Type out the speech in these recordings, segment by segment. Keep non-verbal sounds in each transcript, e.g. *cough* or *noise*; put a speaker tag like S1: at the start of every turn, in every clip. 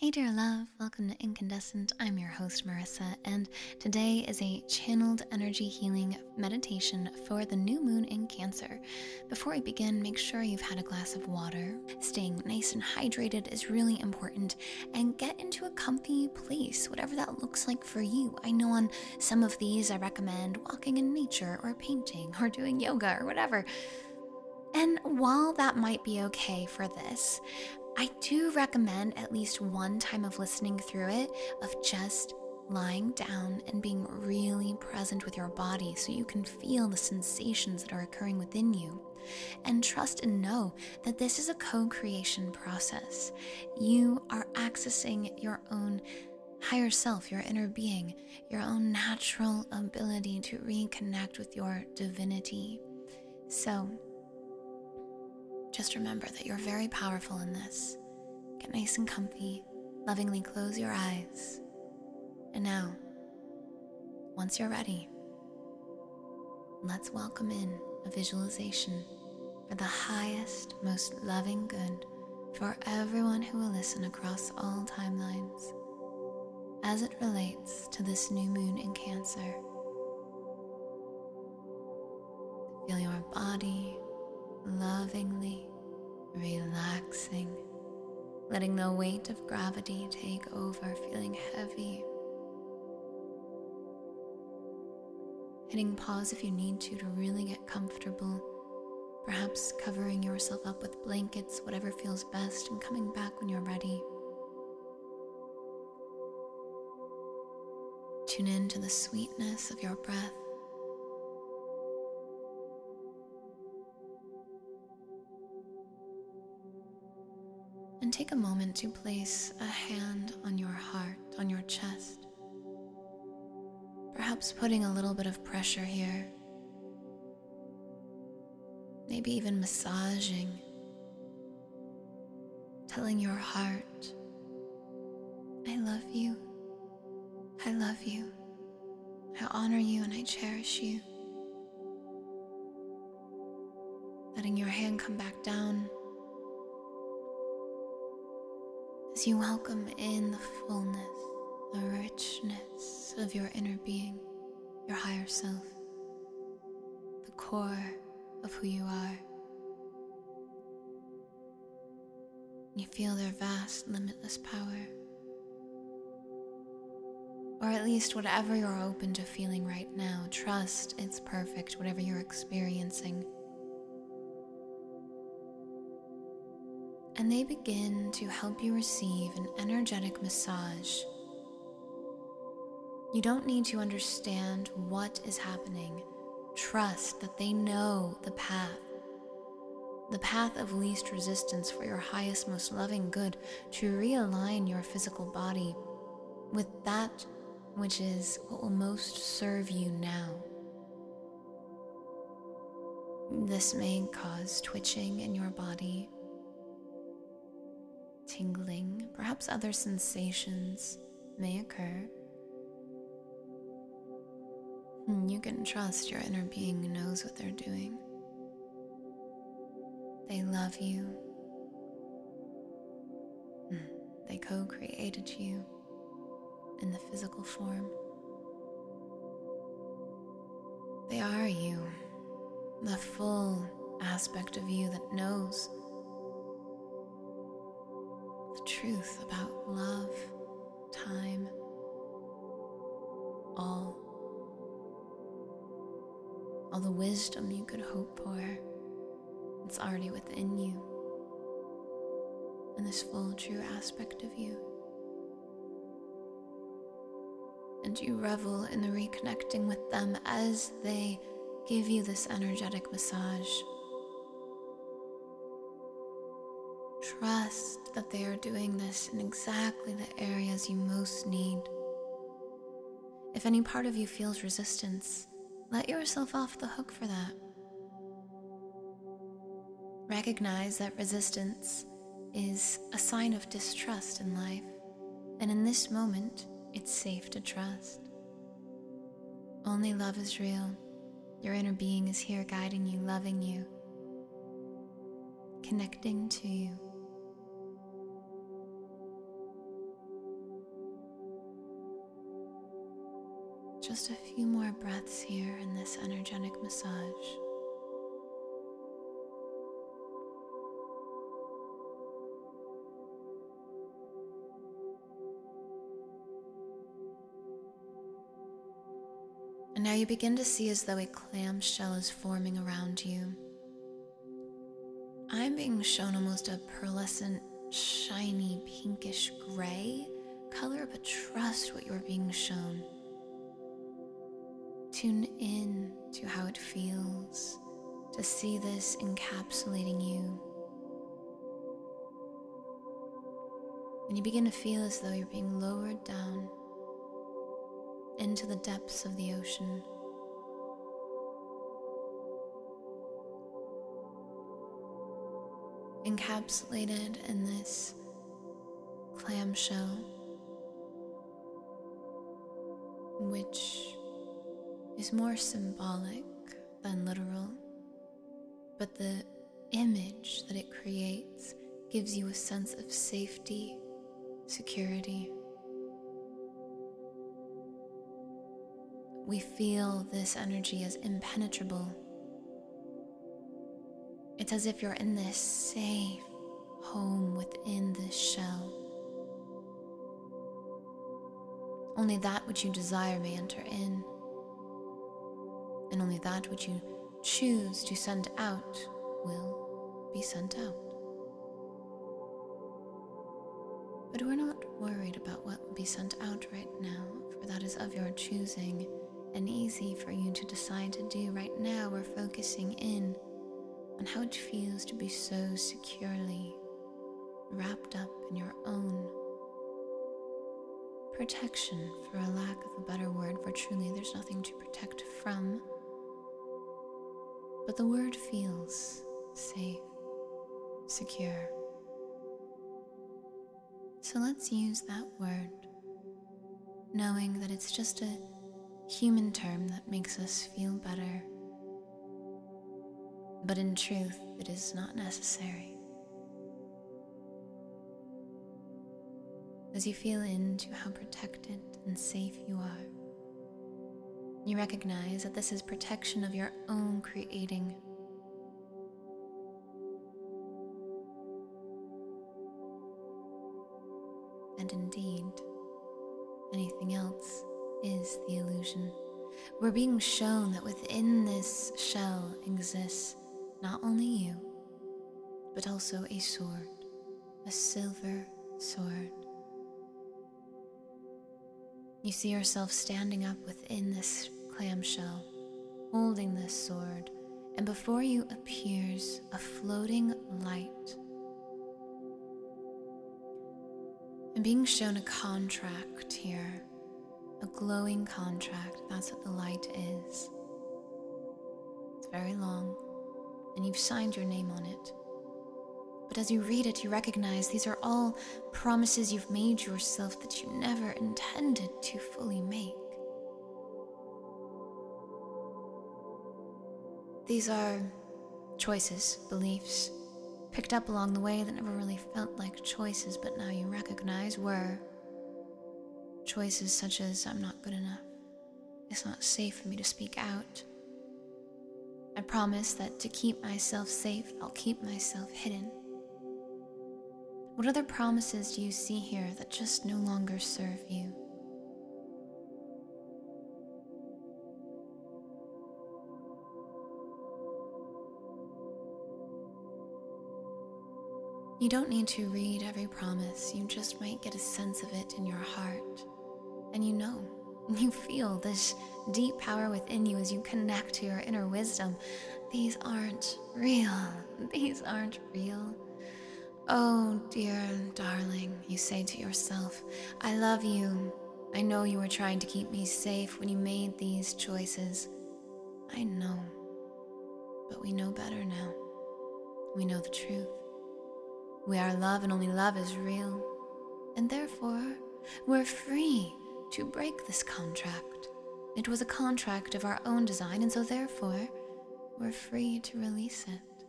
S1: Hey, dear love, welcome to Incandescent. I'm your host, Marisa, and today is a channeled energy healing meditation for the new moon in Cancer. Before we begin, make sure you've had a glass of water. Staying nice and hydrated is really important, and get into a comfy place, whatever that looks like for you. I know on some of these, I recommend walking in nature, or painting, or doing yoga, or whatever. And while that might be okay for this, I do recommend at least one time of listening through it of just lying down and being really present with your body so you can feel the sensations that are occurring within you. And trust and know that this is a co creation process. You are accessing your own higher self, your inner being, your own natural ability to reconnect with your divinity. So, just remember that you're very powerful in this. Get nice and comfy, lovingly close your eyes. And now, once you're ready, let's welcome in a visualization for the highest, most loving good for everyone who will listen across all timelines as it relates to this new moon in Cancer. Feel your body lovingly relaxing, letting the weight of gravity take over, feeling heavy. Hitting pause if you need to to really get comfortable, perhaps covering yourself up with blankets, whatever feels best, and coming back when you're ready. Tune in to the sweetness of your breath. And take a moment to place a hand on your heart, on your chest. Perhaps putting a little bit of pressure here. Maybe even massaging. Telling your heart, I love you. I love you. I honor you and I cherish you. Letting your hand come back down you welcome in the fullness, the richness of your inner being, your higher self, the core of who you are. You feel their vast, limitless power. Or at least whatever you're open to feeling right now, trust it's perfect, whatever you're experiencing. And they begin to help you receive an energetic massage. You don't need to understand what is happening. Trust that they know the path, the path of least resistance for your highest, most loving good to realign your physical body with that which is what will most serve you now. This may cause twitching in your body tingling, perhaps other sensations may occur. Hmm, you can trust your inner being knows what they're doing. They love you. Hmm, they co created you in the physical form. They are you, the full aspect of you that knows truth about love, time, all. All the wisdom you could hope for, it's already within you. And this full, true aspect of you. And you revel in the reconnecting with them as they give you this energetic massage. Trust that they are doing this in exactly the areas you most need. If any part of you feels resistance, let yourself off the hook for that. Recognize that resistance is a sign of distrust in life, and in this moment, it's safe to trust. Only love is real. Your inner being is here guiding you, loving you, connecting to you. Just a few more breaths here in this energetic massage. And now you begin to see as though a clamshell is forming around you. I'm being shown almost a pearlescent, shiny, pinkish gray color, but trust what you're being shown. Tune in to how it feels to see this encapsulating you. And you begin to feel as though you're being lowered down into the depths of the ocean. Encapsulated in this clamshell, which is more symbolic than literal, but the image that it creates gives you a sense of safety, security. We feel this energy as impenetrable. It's as if you're in this safe home within this shell. Only that which you desire may enter in, and only that which you choose to send out will be sent out. But we're not worried about what will be sent out right now, for that is of your choosing and easy for you to decide to do right now. We're focusing in on how it feels to be so securely wrapped up in your own protection, for a lack of a better word, for truly there's nothing to protect from. But the word feels safe, secure. So let's use that word, knowing that it's just a human term that makes us feel better. But in truth, it is not necessary. As you feel into how protected and safe you are, you recognize that this is protection of your own creating. And indeed, anything else is the illusion. We're being shown that within this shell exists not only you, but also a sword, a silver sword. You see yourself standing up within this clamshell, holding this sword, and before you appears a floating light. And being shown a contract here a glowing contract. That's what the light is. It's very long, and you've signed your name on it. But as you read it, you recognize these are all promises you've made yourself that you never intended to fully make. These are choices, beliefs, picked up along the way that never really felt like choices, but now you recognize were Choices such as I'm not good enough, it's not safe for me to speak out. I promise that to keep myself safe, I'll keep myself hidden. What other promises do you see here that just no longer serve you? You don't need to read every promise, you just might get a sense of it in your heart and you know, *laughs* you feel this deep power within you as you connect to your inner wisdom. These aren't real. *laughs* These aren't real. Oh, dear darling, you say to yourself, I love you. I know you were trying to keep me safe when you made these choices. I know. But we know better now. We know the truth. We are love, and only love is real. And therefore, we're free to break this contract. It was a contract of our own design, and so therefore, we're free to release it.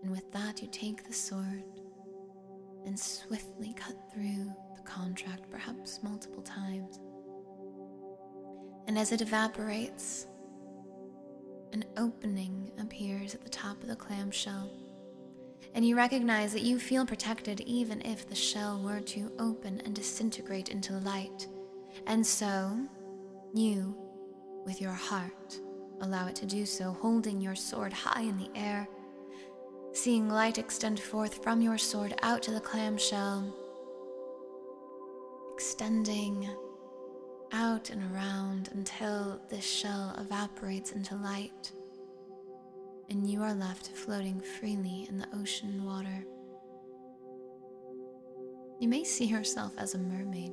S1: And with that, you take the sword and swiftly cut through the contract, perhaps multiple times. And as it evaporates, an opening appears at the top of the clamshell. And you recognize that you feel protected even if the shell were to open and disintegrate into light. And so, you, with your heart, allow it to do so, holding your sword high in the air, seeing light extend forth from your sword out to the clamshell, extending out and around until this shell evaporates into light and you are left floating freely in the ocean water. You may see yourself as a mermaid.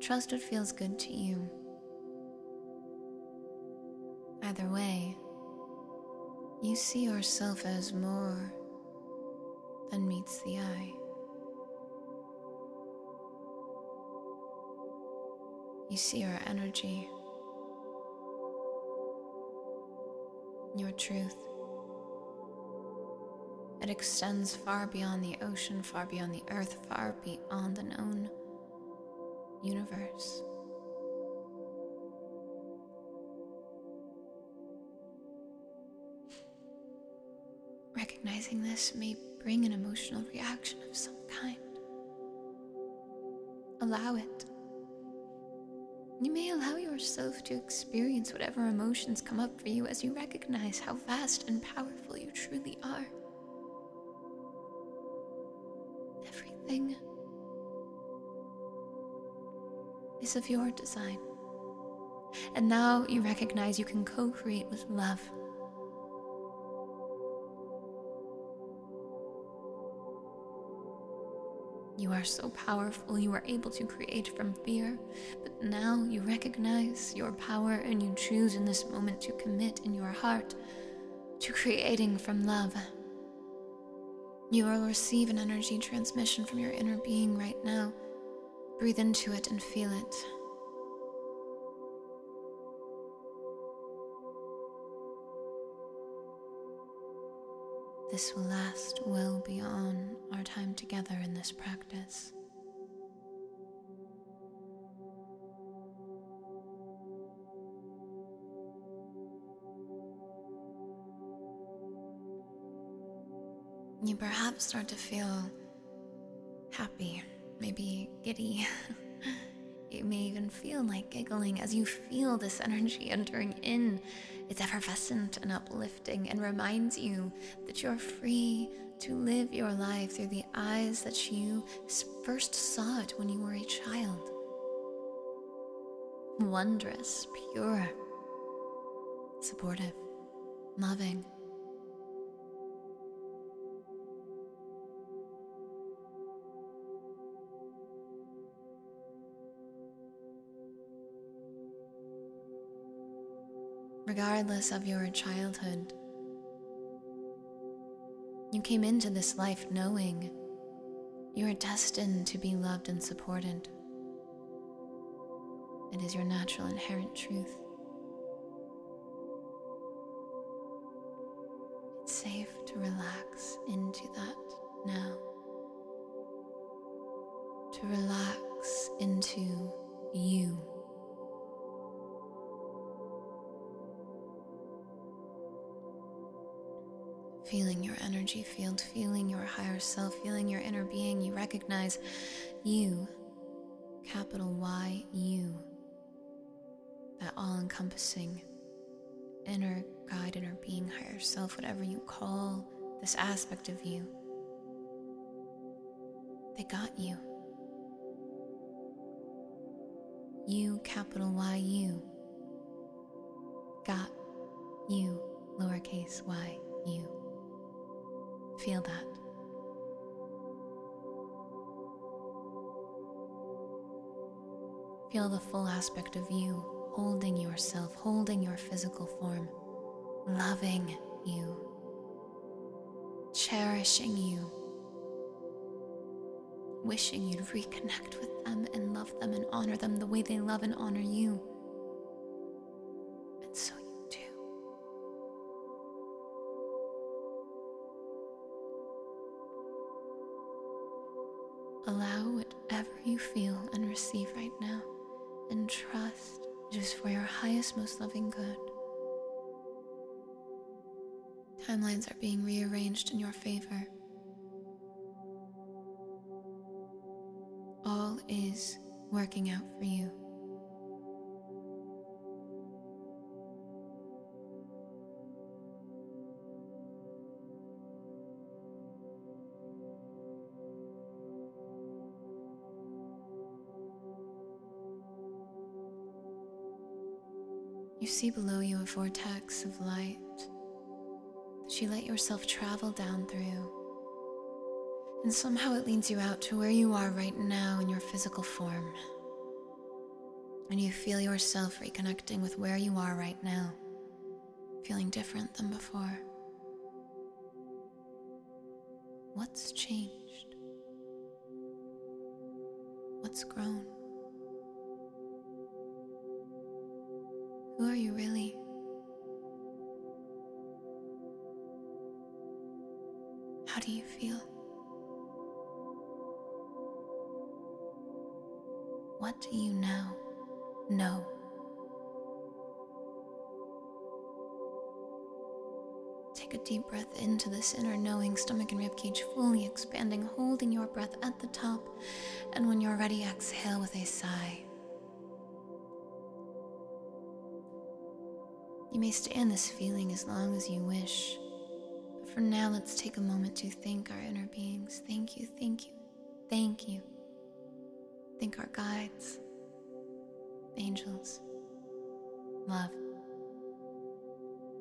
S1: Trust what feels good to you. Either way, you see yourself as more than meets the eye. You see your energy, your truth. It extends far beyond the ocean, far beyond the earth, far beyond the known universe. Recognizing this may bring an emotional reaction of some kind. Allow it. You may allow yourself to experience whatever emotions come up for you as you recognize how vast and powerful you truly are. Is of your design. And now you recognize you can co create with love. You are so powerful, you are able to create from fear, but now you recognize your power and you choose in this moment to commit in your heart to creating from love. You will receive an energy transmission from your inner being right now. Breathe into it and feel it. This will last well beyond our time together in this practice. You perhaps start to feel happy, maybe giddy. *laughs* you may even feel like giggling as you feel this energy entering in it's effervescent and uplifting and reminds you that you're free to live your life through the eyes that you first saw it when you were a child. Wondrous, pure, supportive, loving. Regardless of your childhood. You came into this life knowing you are destined to be loved and supported. It is your natural inherent truth. Feeling your energy field, feeling your higher self, feeling your inner being, you recognize you, capital Y, you, that all encompassing inner guide, inner being, higher self, whatever you call this aspect of you. They got you. You, capital Y, you, got you, lowercase y, you. Feel that. Feel the full aspect of you holding yourself, holding your physical form, loving you, cherishing you, wishing you'd reconnect with them and love them and honor them the way they love and honor you. Most loving good. Timelines are being rearranged in your favor. All is working out for you. See below you a vortex of light that you let yourself travel down through. And somehow it leads you out to where you are right now in your physical form. And you feel yourself reconnecting with where you are right now, feeling different than before. What's changed? What's grown? Who are you really? How do you feel? What do you now know? Take a deep breath into this inner knowing, stomach and ribcage fully expanding, holding your breath at the top. And when you're ready, exhale with a sigh. You may stay in this feeling as long as you wish. But for now, let's take a moment to thank our inner beings. Thank you, thank you, thank you. Thank our guides, angels, love,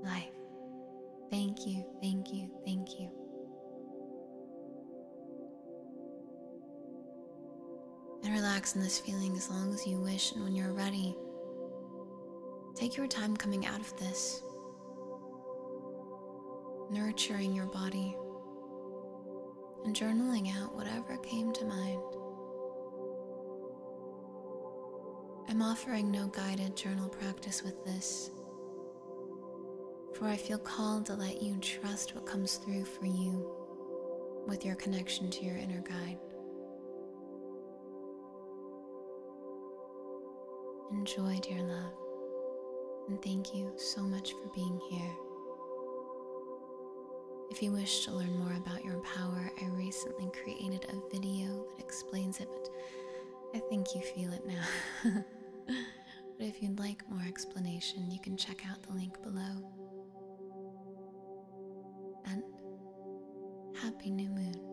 S1: life. Thank you, thank you, thank you. And relax in this feeling as long as you wish, and when you're ready, Take your time coming out of this, nurturing your body, and journaling out whatever came to mind. I'm offering no guided journal practice with this, for I feel called to let you trust what comes through for you with your connection to your inner guide. Enjoy, dear love and thank you so much for being here. If you wish to learn more about your power, I recently created a video that explains it, but I think you feel it now. *laughs* but if you'd like more explanation, you can check out the link below. And happy new moon.